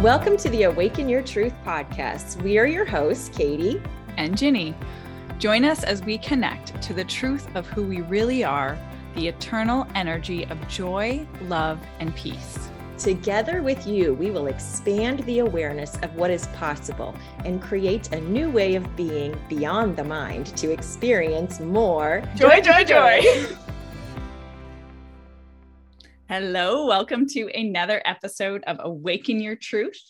Welcome to the Awaken Your Truth podcast. We are your hosts, Katie and Ginny. Join us as we connect to the truth of who we really are, the eternal energy of joy, love, and peace. Together with you, we will expand the awareness of what is possible and create a new way of being beyond the mind to experience more joy, joy, joy. joy. Hello, welcome to another episode of Awaken Your Truth.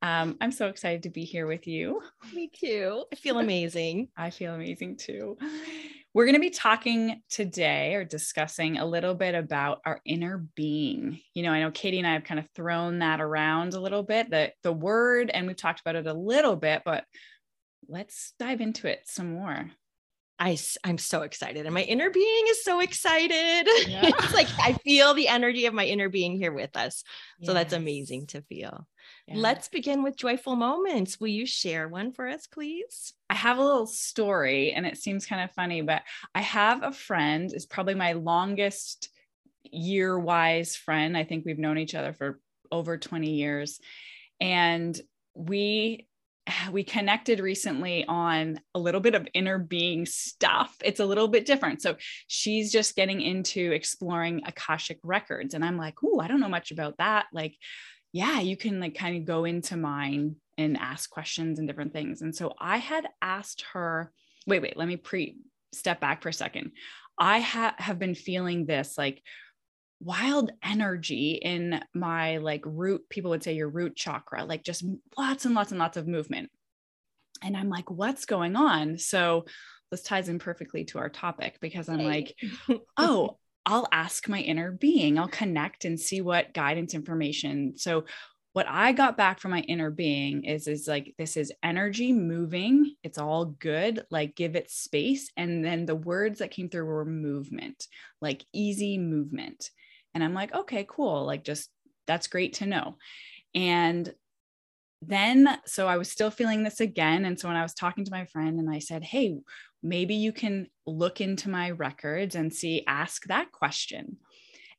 Um, I'm so excited to be here with you. Me too. I feel amazing. I feel amazing too. We're going to be talking today or discussing a little bit about our inner being. You know, I know Katie and I have kind of thrown that around a little bit, the, the word, and we've talked about it a little bit, but let's dive into it some more. I, I'm so excited and my inner being is so excited. Yeah. it's like I feel the energy of my inner being here with us. So that's amazing to feel. Yeah. Let's begin with joyful moments. Will you share one for us, please? I have a little story and it seems kind of funny, but I have a friend, is probably my longest year wise friend. I think we've known each other for over 20 years. And we we connected recently on a little bit of inner being stuff. It's a little bit different. So she's just getting into exploring Akashic records. And I'm like, oh, I don't know much about that. Like, yeah, you can like kind of go into mine and ask questions and different things. And so I had asked her, wait, wait, let me pre step back for a second. I ha- have been feeling this like wild energy in my like root people would say your root chakra like just lots and lots and lots of movement. And i'm like what's going on? So this ties in perfectly to our topic because i'm like oh i'll ask my inner being. I'll connect and see what guidance information. So what i got back from my inner being is is like this is energy moving. It's all good. Like give it space. And then the words that came through were movement like easy movement and I'm like, okay, cool. Like, just that's great to know. And then, so I was still feeling this again. And so when I was talking to my friend and I said, hey, maybe you can look into my records and see, ask that question.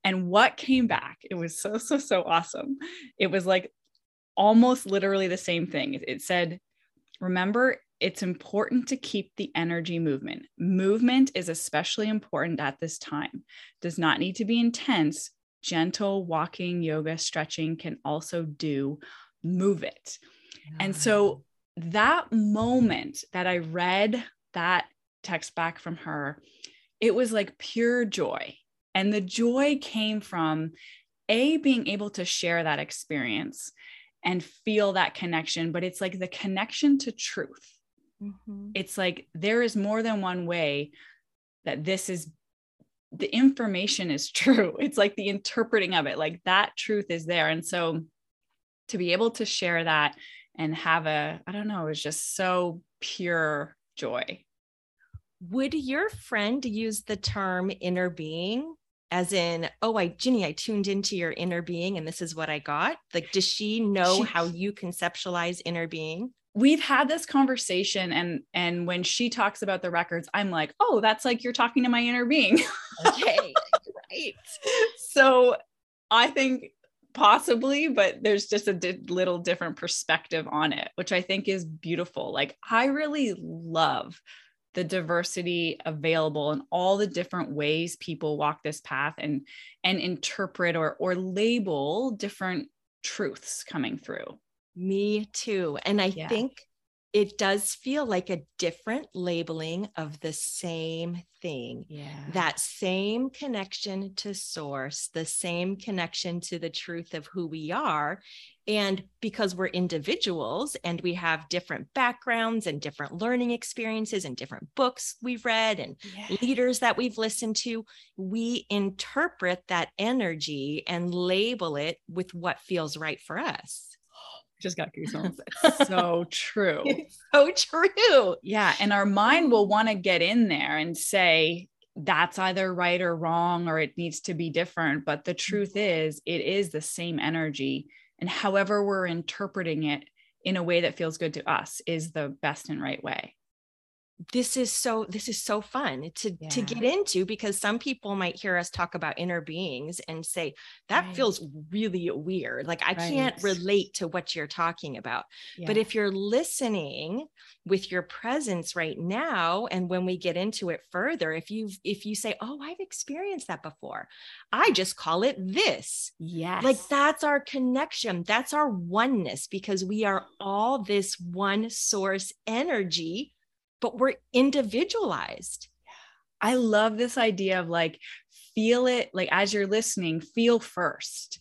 And what came back, it was so, so, so awesome. It was like almost literally the same thing. It said, remember, it's important to keep the energy movement. Movement is especially important at this time. Does not need to be intense. Gentle walking, yoga, stretching can also do move it. And so that moment that I read that text back from her, it was like pure joy. And the joy came from A, being able to share that experience and feel that connection, but it's like the connection to truth Mm-hmm. It's like there is more than one way that this is the information is true. It's like the interpreting of it, like that truth is there. And so to be able to share that and have a, I don't know, it was just so pure joy. Would your friend use the term inner being as in, oh, I, Ginny, I tuned into your inner being and this is what I got? Like, does she know she, how you conceptualize inner being? We've had this conversation and and when she talks about the records i'm like oh that's like you're talking to my inner being. Okay right so i think possibly but there's just a di- little different perspective on it which i think is beautiful. Like i really love the diversity available and all the different ways people walk this path and and interpret or or label different truths coming through me too. And I yeah. think it does feel like a different labeling of the same thing. Yeah. That same connection to source, the same connection to the truth of who we are. And because we're individuals and we have different backgrounds and different learning experiences and different books we've read and yeah. leaders that we've listened to, we interpret that energy and label it with what feels right for us just got goosebumps. so true. so true. Yeah. And our mind will want to get in there and say, that's either right or wrong, or it needs to be different. But the truth mm-hmm. is, it is the same energy. And however we're interpreting it in a way that feels good to us is the best and right way. This is so this is so fun to yeah. to get into because some people might hear us talk about inner beings and say that right. feels really weird like i right. can't relate to what you're talking about yeah. but if you're listening with your presence right now and when we get into it further if you if you say oh i've experienced that before i just call it this yes like that's our connection that's our oneness because we are all this one source energy but we're individualized. I love this idea of like, feel it, like as you're listening, feel first,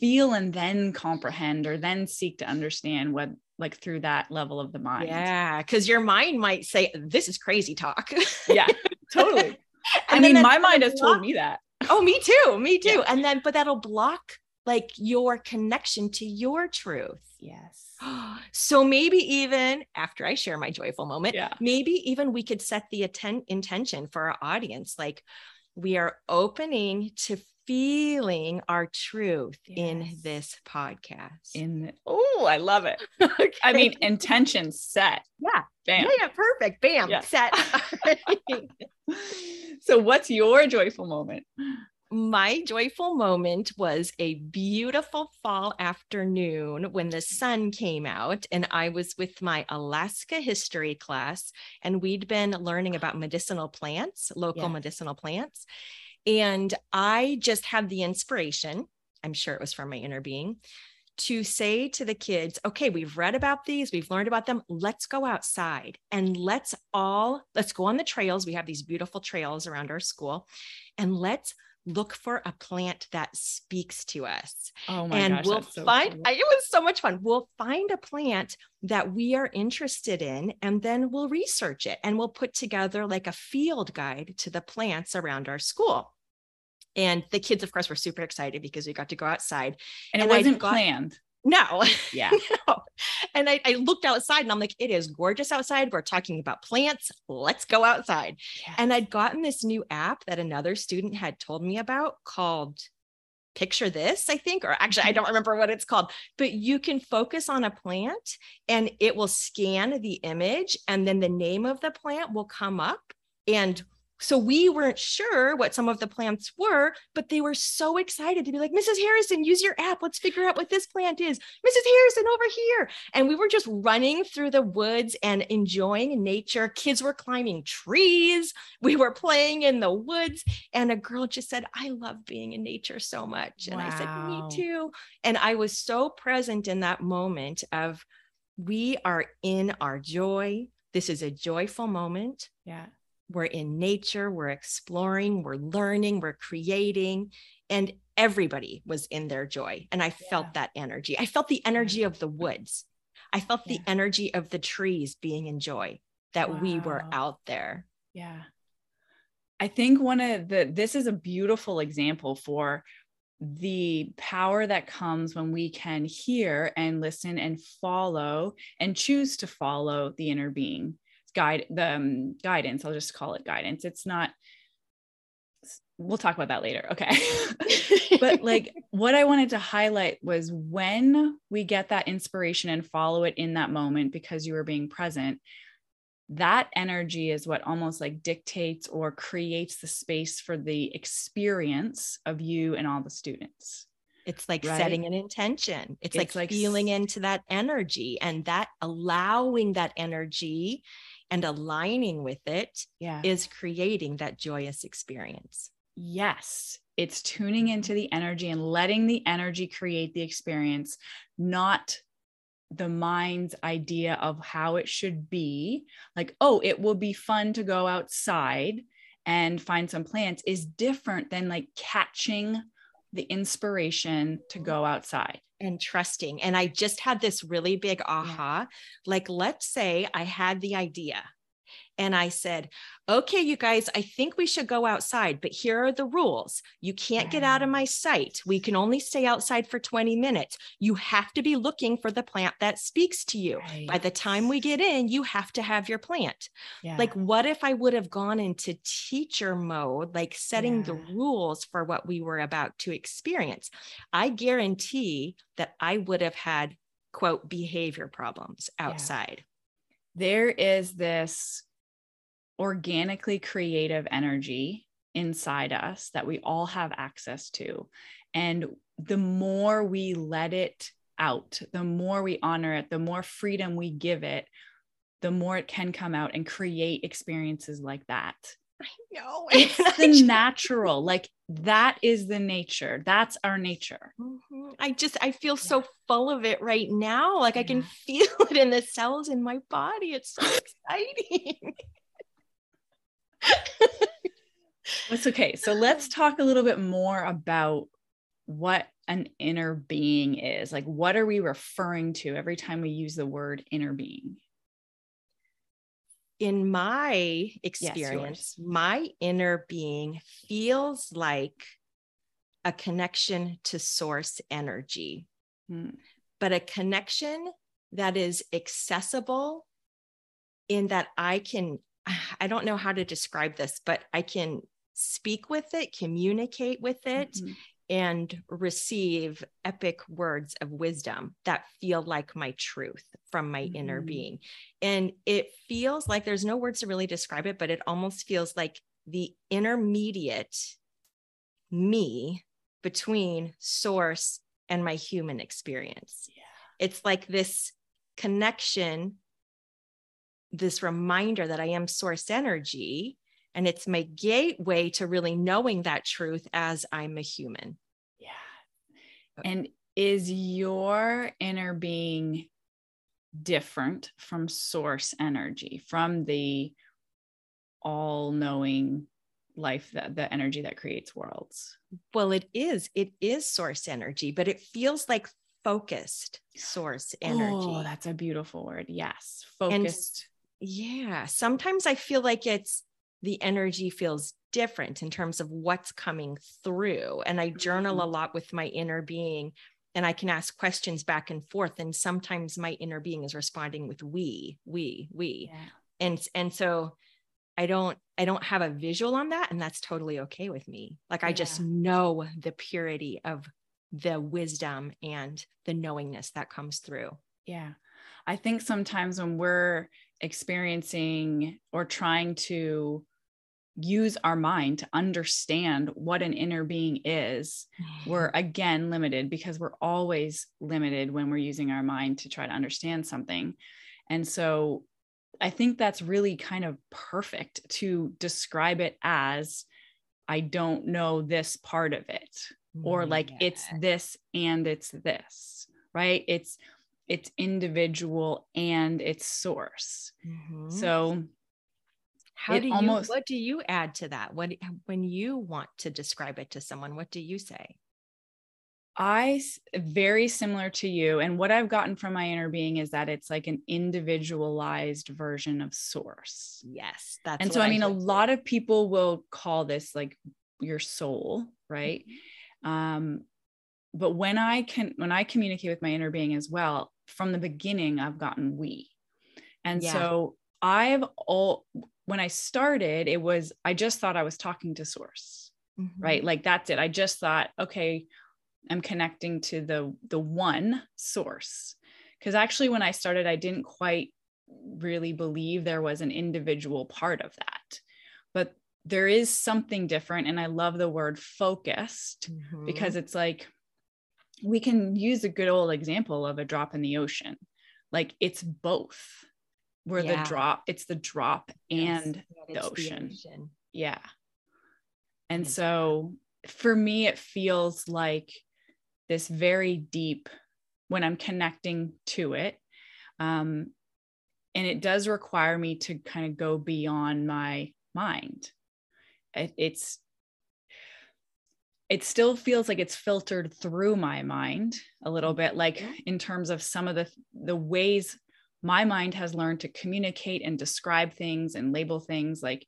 feel and then comprehend or then seek to understand what, like through that level of the mind. Yeah. Cause your mind might say, this is crazy talk. yeah, totally. I mean, my mind has told me that. Oh, me too. Me too. Yeah. And then, but that'll block like your connection to your truth. Yes. So maybe even after I share my joyful moment, yeah. maybe even we could set the atten- intention for our audience like we are opening to feeling our truth yes. in this podcast. In oh, I love it. okay. I mean, intention set. Yeah. Bam. Yeah, yeah perfect. Bam. Yeah. Set. so what's your joyful moment? My joyful moment was a beautiful fall afternoon when the sun came out and i was with my alaska history class and we'd been learning about ah. medicinal plants local yeah. medicinal plants and i just had the inspiration i'm sure it was from my inner being to say to the kids, okay, we've read about these, we've learned about them. Let's go outside and let's all let's go on the trails. We have these beautiful trails around our school and let's look for a plant that speaks to us. Oh my and gosh, we'll so find cool. it was so much fun. We'll find a plant that we are interested in and then we'll research it and we'll put together like a field guide to the plants around our school. And the kids, of course, were super excited because we got to go outside. And, and it wasn't got, planned. No. Yeah. no. And I, I, looked outside and I'm like, it is gorgeous outside. We're talking about plants. Let's go outside. Yes. And I'd gotten this new app that another student had told me about called Picture This, I think, or actually, I don't mm-hmm. remember what it's called, but you can focus on a plant and it will scan the image and then the name of the plant will come up. And so we weren't sure what some of the plants were, but they were so excited to be like, Mrs. Harrison, use your app. Let's figure out what this plant is. Mrs. Harrison, over here. And we were just running through the woods and enjoying nature. Kids were climbing trees. We were playing in the woods. And a girl just said, I love being in nature so much. And wow. I said, Me too. And I was so present in that moment of we are in our joy. This is a joyful moment. Yeah we're in nature, we're exploring, we're learning, we're creating, and everybody was in their joy. And I yeah. felt that energy. I felt the energy of the mm-hmm. woods. I felt yeah. the energy of the trees being in joy that wow. we were out there. Yeah. I think one of the, this is a beautiful example for the power that comes when we can hear and listen and follow and choose to follow the inner being guide the um, guidance i'll just call it guidance it's not we'll talk about that later okay but like what i wanted to highlight was when we get that inspiration and follow it in that moment because you are being present that energy is what almost like dictates or creates the space for the experience of you and all the students it's like right? setting an intention. It's, it's like, like feeling into that energy and that allowing that energy and aligning with it yeah. is creating that joyous experience. Yes, it's tuning into the energy and letting the energy create the experience, not the mind's idea of how it should be. Like, oh, it will be fun to go outside and find some plants is different than like catching the inspiration to go outside and trusting. And I just had this really big aha. Yeah. Like, let's say I had the idea and I said, okay, you guys, I think we should go outside, but here are the rules. You can't get out of my sight. We can only stay outside for 20 minutes. You have to be looking for the plant that speaks to you. Right. By the time we get in, you have to have your plant. Yeah. Like, what if I would have gone into teacher mode, like setting yeah. the rules for what we were about to experience? I guarantee that I would have had, quote, behavior problems outside. There is this organically creative energy inside us that we all have access to. And the more we let it out, the more we honor it, the more freedom we give it, the more it can come out and create experiences like that. I know. It's the natural. Like that is the nature. That's our nature. Mm-hmm. I just I feel yeah. so full of it right now. Like yeah. I can feel it in the cells in my body. It's so exciting. That's okay. So let's talk a little bit more about what an inner being is. Like, what are we referring to every time we use the word inner being? In my experience, yes, my inner being feels like a connection to source energy, hmm. but a connection that is accessible in that I can, I don't know how to describe this, but I can speak with it, communicate with it, mm-hmm. and receive epic words of wisdom that feel like my truth from my mm-hmm. inner being. And it feels like there's no words to really describe it, but it almost feels like the intermediate me between source and my human experience. Yeah. It's like this connection, this reminder that I am source energy and it's my gateway to really knowing that truth as I'm a human. Yeah. Uh, and is your inner being different from source energy, from the all knowing life that the energy that creates worlds? Well, it is. It is source energy, but it feels like focused source oh, energy. Oh, that's a beautiful word. Yes. Focused. Yeah. Sometimes I feel like it's the energy feels different in terms of what's coming through. And I journal a mm-hmm. lot with my inner being and I can ask questions back and forth. And sometimes my inner being is responding with we, we, we. Yeah. And and so I don't I don't have a visual on that. And that's totally okay with me. Like I just know the purity of the wisdom and the knowingness that comes through. Yeah. I think sometimes when we're experiencing or trying to use our mind to understand what an inner being is, we're mm-hmm. again limited because we're always limited when we're using our mind to try to understand something. And so I think that's really kind of perfect to describe it as I don't know this part of it, or mm, like yeah. it's this and it's this, right? It's it's individual and its source. Mm-hmm. So how do you almost, what do you add to that? What when you want to describe it to someone, what do you say? I very similar to you and what I've gotten from my inner being is that it's like an individualized version of source. Yes, that's And so I mean a lot of people will call this like your soul, right? Mm-hmm. Um but when I can when I communicate with my inner being as well, from the beginning I've gotten we. And yeah. so I've all when I started, it was I just thought I was talking to source. Mm-hmm. Right? Like that's it. I just thought, okay, I'm connecting to the the one source. Cuz actually when I started I didn't quite really believe there was an individual part of that. But there is something different and I love the word focused mm-hmm. because it's like we can use a good old example of a drop in the ocean. Like it's both. Where yeah. the drop, it's the drop yes. and the ocean. the ocean. Yeah. And so for me, it feels like this very deep when I'm connecting to it. Um, and it does require me to kind of go beyond my mind. It, it's it still feels like it's filtered through my mind a little bit like in terms of some of the the ways my mind has learned to communicate and describe things and label things like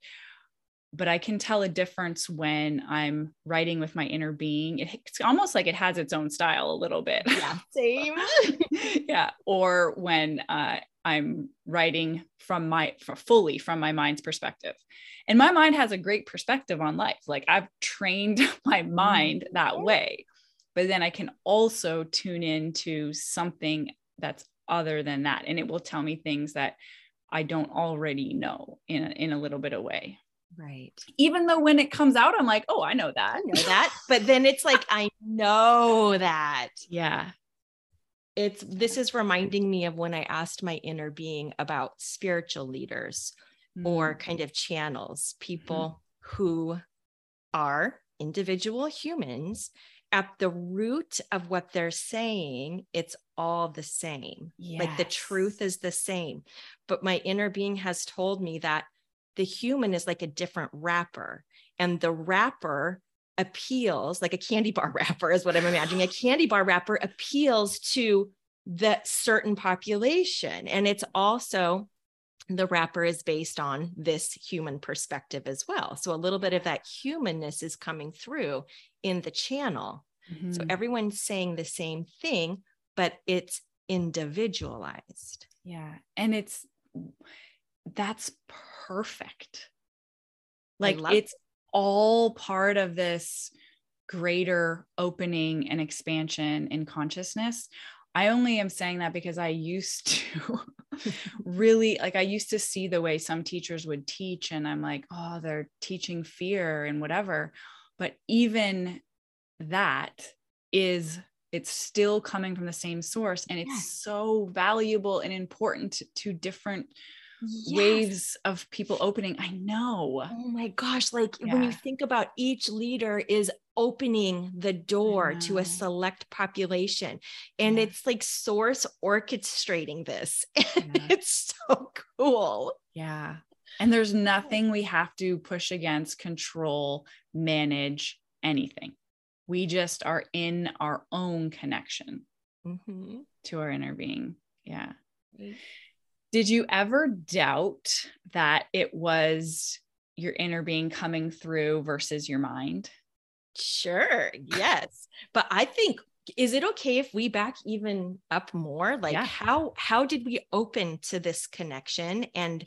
but i can tell a difference when i'm writing with my inner being. It's almost like it has its own style a little bit. Yeah same. Yeah or when uh, i'm writing from my fully from my mind's perspective and my mind has a great perspective on life like i've trained my mind that mm-hmm. way but then i can also tune into something that's other than that and it will tell me things that I don't already know in a, in a little bit of way. Right. Even though when it comes out, I'm like, oh, I know that. I know that. But then it's like, I know that. Yeah. It's this is reminding me of when I asked my inner being about spiritual leaders mm-hmm. or kind of channels, people mm-hmm. who are individual humans at the root of what they're saying, it's all the same. Yes. Like the truth is the same. But my inner being has told me that the human is like a different wrapper, and the wrapper appeals like a candy bar wrapper, is what I'm imagining. A candy bar wrapper appeals to the certain population. And it's also the wrapper is based on this human perspective as well. So a little bit of that humanness is coming through in the channel. Mm-hmm. So everyone's saying the same thing, but it's individualized. Yeah. And it's that's perfect. Like it's all part of this greater opening and expansion in consciousness. I only am saying that because I used to really like I used to see the way some teachers would teach and I'm like, oh, they're teaching fear and whatever. But even that is it's still coming from the same source and it's so valuable and important to, to different yes. waves of people opening. I know. Oh my gosh. Like yeah. when you think about each leader is opening the door to a select population and yeah. it's like source orchestrating this. Yeah. it's so cool. Yeah. And there's nothing we have to push against, control, manage anything. We just are in our own connection mm-hmm. to our inner being. Yeah. Did you ever doubt that it was your inner being coming through versus your mind? Sure. Yes. but I think is it okay if we back even up more like yeah. how how did we open to this connection and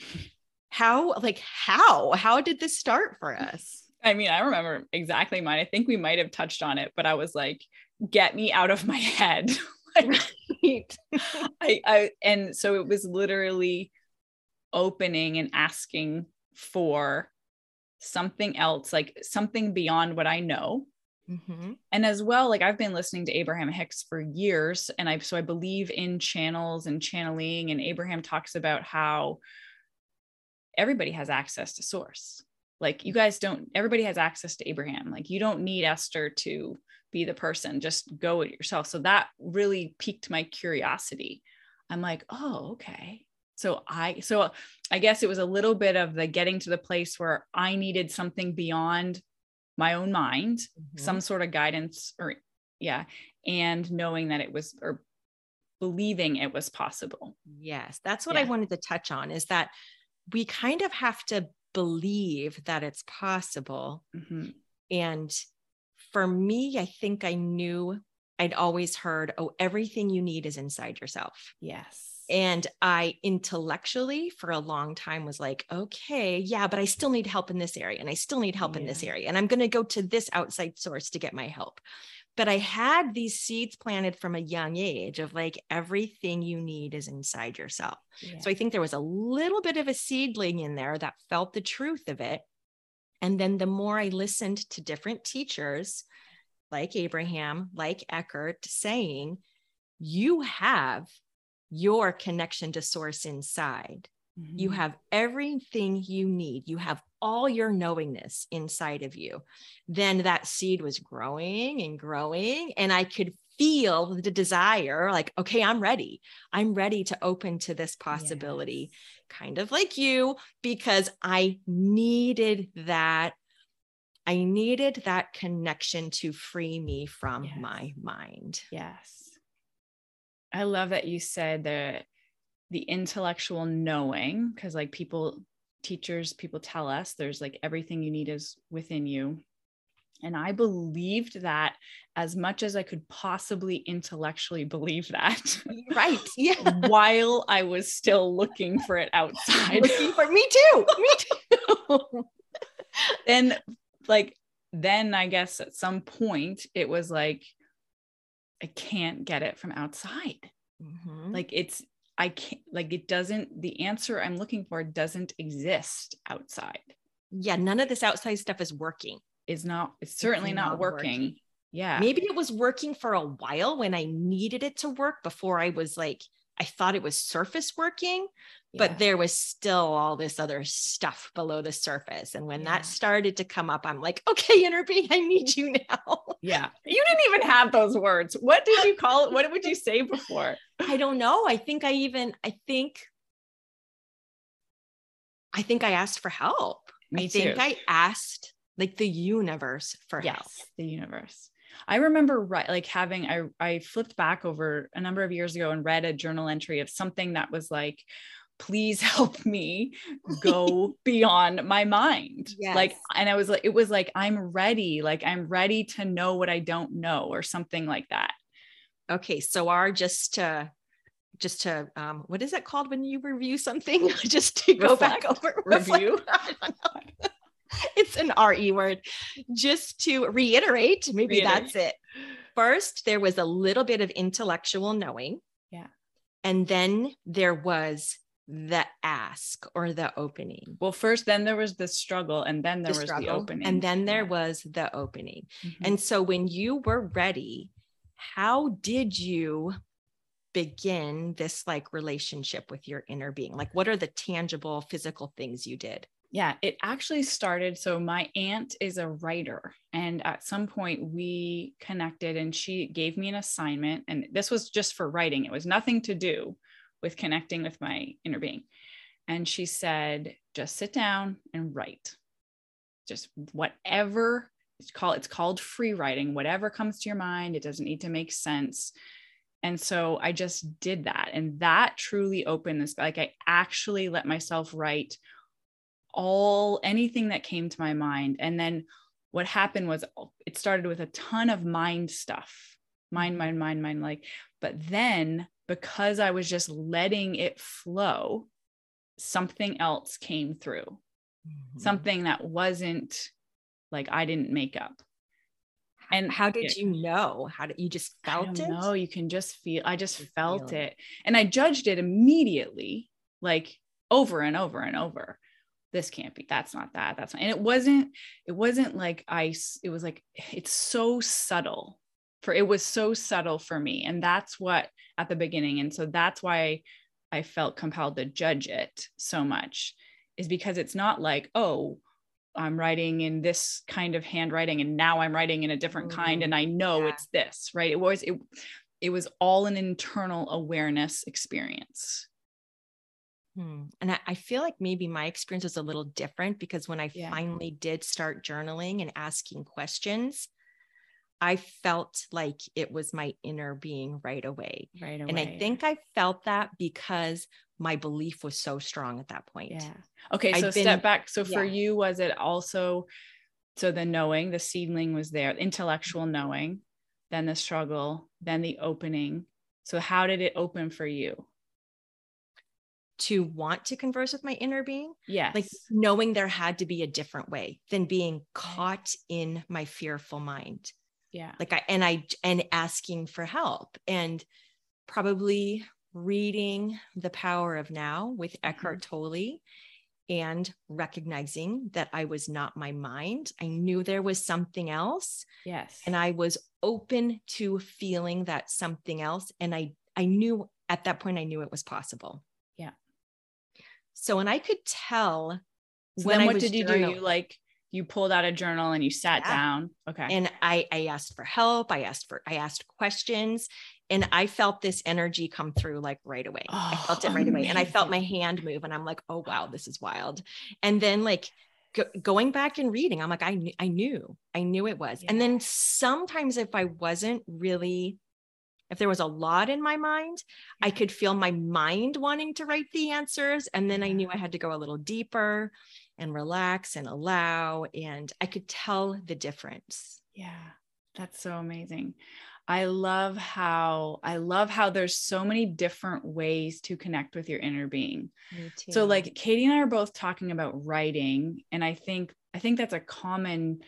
how like how how did this start for us i mean i remember exactly mine i think we might have touched on it but i was like get me out of my head right. I, I and so it was literally opening and asking for something else, like something beyond what I know. Mm-hmm. And as well, like I've been listening to Abraham Hicks for years, and I so I believe in channels and channeling. And Abraham talks about how everybody has access to source. Like you guys don't, everybody has access to Abraham. Like you don't need Esther to be the person, just go it yourself. So that really piqued my curiosity. I'm like, oh, okay. So I, so I guess it was a little bit of the getting to the place where I needed something beyond my own mind, mm-hmm. some sort of guidance or, yeah, and knowing that it was, or believing it was possible. Yes, that's what yeah. I wanted to touch on is that we kind of have to believe that it's possible. Mm-hmm. And for me, I think I knew I'd always heard, oh, everything you need is inside yourself. Yes. And I intellectually for a long time was like, okay, yeah, but I still need help in this area and I still need help yeah. in this area. And I'm going to go to this outside source to get my help. But I had these seeds planted from a young age of like everything you need is inside yourself. Yeah. So I think there was a little bit of a seedling in there that felt the truth of it. And then the more I listened to different teachers like Abraham, like Eckhart, saying, you have your connection to source inside. Mm-hmm. You have everything you need. You have all your knowingness inside of you. Then that seed was growing and growing, and I could feel the desire like, okay, I'm ready. I'm ready to open to this possibility, yes. kind of like you, because I needed that. I needed that connection to free me from yes. my mind. Yes. I love that you said the the intellectual knowing because like people teachers people tell us there's like everything you need is within you and I believed that as much as I could possibly intellectually believe that. Right. Yeah. while I was still looking for it outside. Looking for me too. Me too. and like then I guess at some point it was like I can't get it from outside. Mm-hmm. Like it's I can't like it doesn't the answer I'm looking for doesn't exist outside. Yeah, none of this outside stuff is working. Is not it's certainly it's not, not, working. working. Yeah. Maybe it was working for a while when I needed it to work before I was like I thought it was surface working, but yeah. there was still all this other stuff below the surface. And when yeah. that started to come up, I'm like, okay, inner being, I need you now. Yeah. You didn't even have those words. What did you call it? What would you say before? I don't know. I think I even, I think, I think I asked for help. Me I too. think I asked like the universe for yes. The universe. I remember right like having I I flipped back over a number of years ago and read a journal entry of something that was like please help me go beyond my mind. Yes. like and i was like it was like i'm ready like i'm ready to know what i don't know or something like that. Okay so our just to just to um what is it called when you review something? Just to go back over review it's an re word just to reiterate maybe reiterate. that's it first there was a little bit of intellectual knowing yeah and then there was the ask or the opening. Well, first, then there was the struggle, and then there the was struggle, the opening. And then there yeah. was the opening. Mm-hmm. And so when you were ready, how did you begin this like relationship with your inner being? Like, what are the tangible physical things you did? Yeah, it actually started. So, my aunt is a writer, and at some point we connected, and she gave me an assignment. And this was just for writing, it was nothing to do with connecting with my inner being. And she said, just sit down and write. Just whatever it's called, it's called free writing, whatever comes to your mind. It doesn't need to make sense. And so I just did that. And that truly opened this. Like I actually let myself write all anything that came to my mind. And then what happened was it started with a ton of mind stuff mind, mind, mind, mind. Like, but then because I was just letting it flow, something else came through, mm-hmm. something that wasn't like I didn't make up. And how did you know? How did you just felt it? No, you can just feel. I just felt it. it, and I judged it immediately, like over and over and over. This can't be. That's not that. That's not. And it wasn't. It wasn't like ice. It was like it's so subtle for it was so subtle for me and that's what at the beginning and so that's why i felt compelled to judge it so much is because it's not like oh i'm writing in this kind of handwriting and now i'm writing in a different mm-hmm. kind and i know yeah. it's this right it was it it was all an internal awareness experience Hmm. And I, I, feel like maybe my experience was a little different because when I yeah. finally did start journaling and asking questions, I felt like it was my inner being right away. Right away. And I think I felt that because my belief was so strong at that point. Yeah. Okay. So been, step back. So for you, was it also so the knowing, the seedling was there, intellectual knowing, then the struggle, then the opening. So how did it open for you? To want to converse with my inner being. Yes. Like knowing there had to be a different way than being caught in my fearful mind yeah like i and i and asking for help and probably reading the power of now with mm-hmm. eckhart tolle and recognizing that i was not my mind i knew there was something else yes and i was open to feeling that something else and i i knew at that point i knew it was possible yeah so when i could tell so when what did you do you like you pulled out a journal and you sat yeah. down okay and i i asked for help i asked for i asked questions and i felt this energy come through like right away oh, i felt it oh, right amazing. away and i felt my hand move and i'm like oh wow this is wild and then like go, going back and reading i'm like i knew i knew i knew it was yeah. and then sometimes if i wasn't really if there was a lot in my mind, I could feel my mind wanting to write the answers. And then I knew I had to go a little deeper and relax and allow. And I could tell the difference. Yeah, that's so amazing. I love how I love how there's so many different ways to connect with your inner being. So like Katie and I are both talking about writing and I think I think that's a common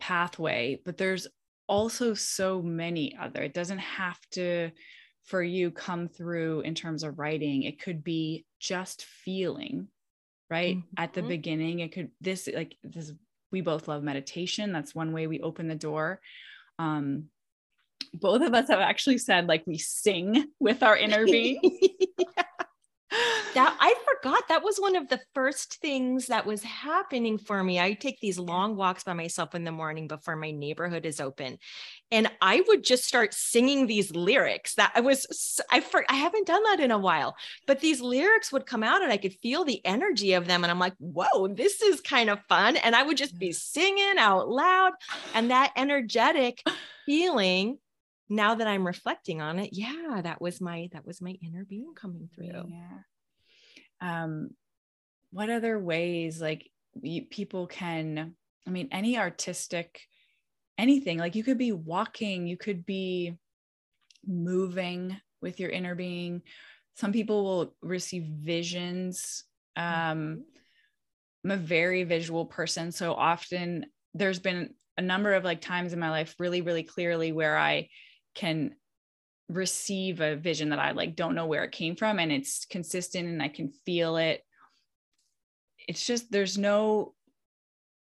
pathway, but there's also so many other. It doesn't have to for you come through in terms of writing. It could be just feeling, right? Mm-hmm. At the beginning, it could this like this we both love meditation. That's one way we open the door. Um, both of us have actually said like we sing with our inner being. that I forgot that was one of the first things that was happening for me. I take these long walks by myself in the morning before my neighborhood is open. And I would just start singing these lyrics that I was I for, I haven't done that in a while, but these lyrics would come out and I could feel the energy of them and I'm like, "Whoa, this is kind of fun." And I would just be singing out loud and that energetic feeling now that I'm reflecting on it, yeah, that was my that was my inner being coming through. Yeah. Um, what other ways like people can? I mean, any artistic, anything like you could be walking, you could be moving with your inner being. Some people will receive visions. Um. I'm a very visual person, so often there's been a number of like times in my life really really clearly where i can receive a vision that I like don't know where it came from and it's consistent and I can feel it. It's just there's no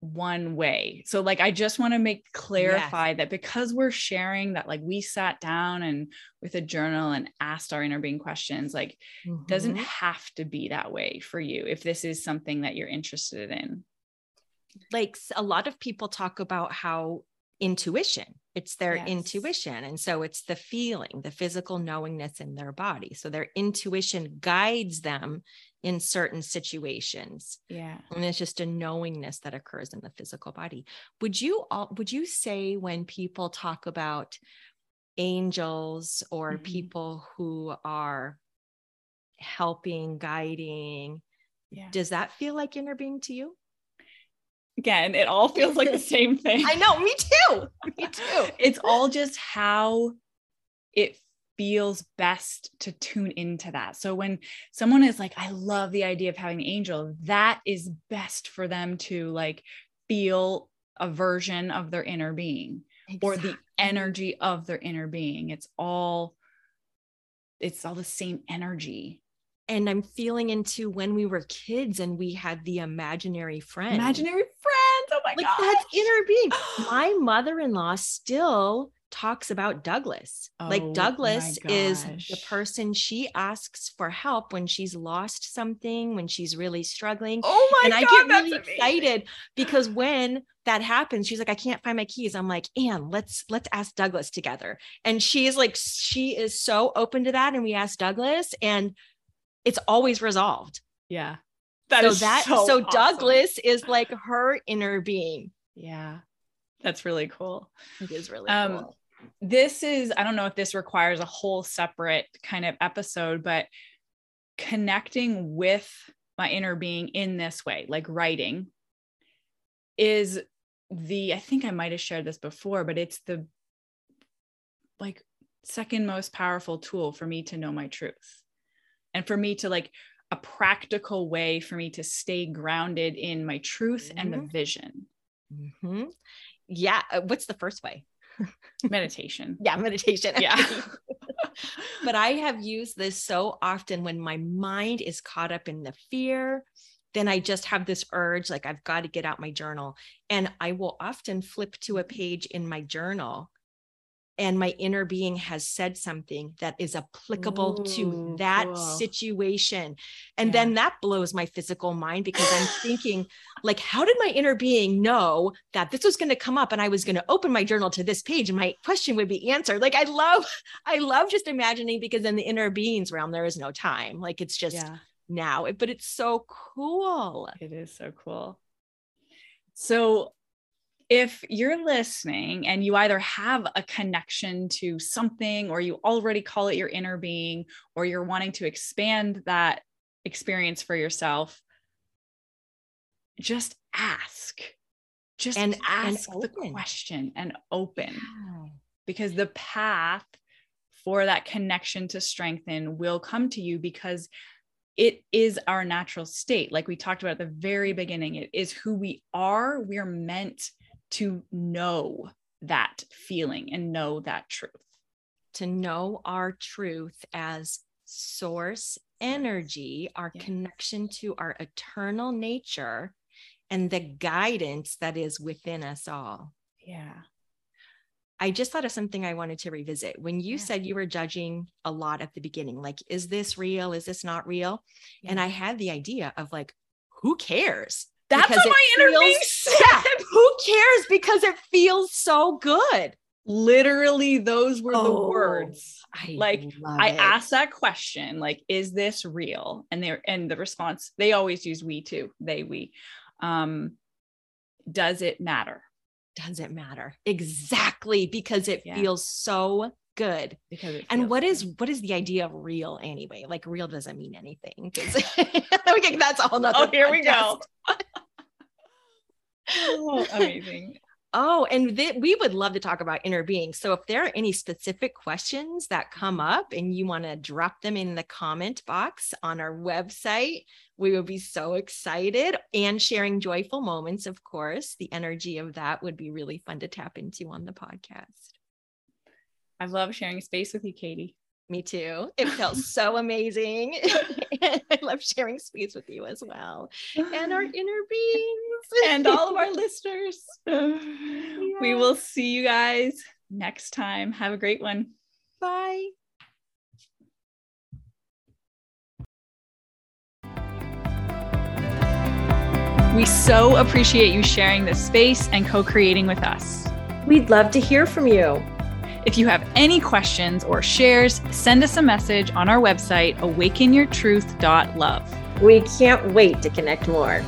one way. So like I just want to make clarify yes. that because we're sharing that like we sat down and with a journal and asked our inner being questions like mm-hmm. doesn't have to be that way for you if this is something that you're interested in. Like a lot of people talk about how intuition. It's their yes. intuition. And so it's the feeling the physical knowingness in their body. So their intuition guides them in certain situations. Yeah. And it's just a knowingness that occurs in the physical body. Would you all would you say when people talk about angels or mm-hmm. people who are helping guiding yeah. does that feel like inner being to you again, it all feels like the same thing. I know, me too. Me too. it's all just how it feels best to tune into that. So when someone is like, I love the idea of having an angel, that is best for them to like feel a version of their inner being exactly. or the energy of their inner being. It's all it's all the same energy and I'm feeling into when we were kids and we had the imaginary friend. Imaginary friends. Oh my god. That's inner being. my mother-in-law still talks about Douglas. Oh, like Douglas is the person she asks for help when she's lost something, when she's really struggling. Oh my and God, I get really amazing. excited because when that happens, she's like, I can't find my keys. I'm like, Anne, let's let's ask Douglas together. And she's like, she is so open to that. And we asked Douglas and it's always resolved. Yeah. That so is that so, so awesome. Douglas is like her inner being. Yeah. That's really cool. It is really um, cool. This is, I don't know if this requires a whole separate kind of episode, but connecting with my inner being in this way, like writing, is the, I think I might have shared this before, but it's the like second most powerful tool for me to know my truth and for me to like a practical way for me to stay grounded in my truth mm-hmm. and the mm-hmm. vision. Mm-hmm. Yeah. Uh, what's the first way? meditation. Yeah, meditation. Yeah. but I have used this so often when my mind is caught up in the fear. Then I just have this urge, like I've got to get out my journal. And I will often flip to a page in my journal and my inner being has said something that is applicable Ooh, to that cool. situation. And yeah. then that blows my physical mind because i'm thinking like how did my inner being know that this was going to come up and i was going to open my journal to this page? And my question would be answered. Like i love i love just imagining because in the inner beings realm there is no time. Like it's just yeah. now. But it's so cool. It is so cool. So if you're listening and you either have a connection to something or you already call it your inner being or you're wanting to expand that experience for yourself just ask. Just and ask and the question and open. Because the path for that connection to strengthen will come to you because it is our natural state. Like we talked about at the very beginning it is who we are. We're meant to know that feeling and know that truth. to know our truth as source energy, our yeah. connection to our eternal nature, and the guidance that is within us all. Yeah. I just thought of something I wanted to revisit. When you yeah. said you were judging a lot at the beginning, like, is this real? Is this not real? Yeah. And I had the idea of like, who cares? That's what my inner being said. Yeah, who cares? Because it feels so good. Literally, those were oh, the words. I like I it. asked that question, like, is this real? And they and the response, they always use we too, they, we. Um, does it matter? Does it matter exactly because it yeah. feels so good because and what good. is what is the idea of real anyway like real doesn't mean anything because that's all nother oh here podcast. we go oh, amazing Oh, and th- we would love to talk about inner being. So if there are any specific questions that come mm-hmm. up and you want to drop them in the comment box on our website, we would be so excited. And sharing joyful moments, of course, the energy of that would be really fun to tap into on the podcast. I love sharing space with you, Katie. Me too. It felt so amazing. I love sharing space with you as well. And our inner beings. And all of our listeners. Yeah. We will see you guys next time. Have a great one. Bye. We so appreciate you sharing this space and co creating with us. We'd love to hear from you. If you have any questions or shares, send us a message on our website, awakenyourtruth.love. We can't wait to connect more.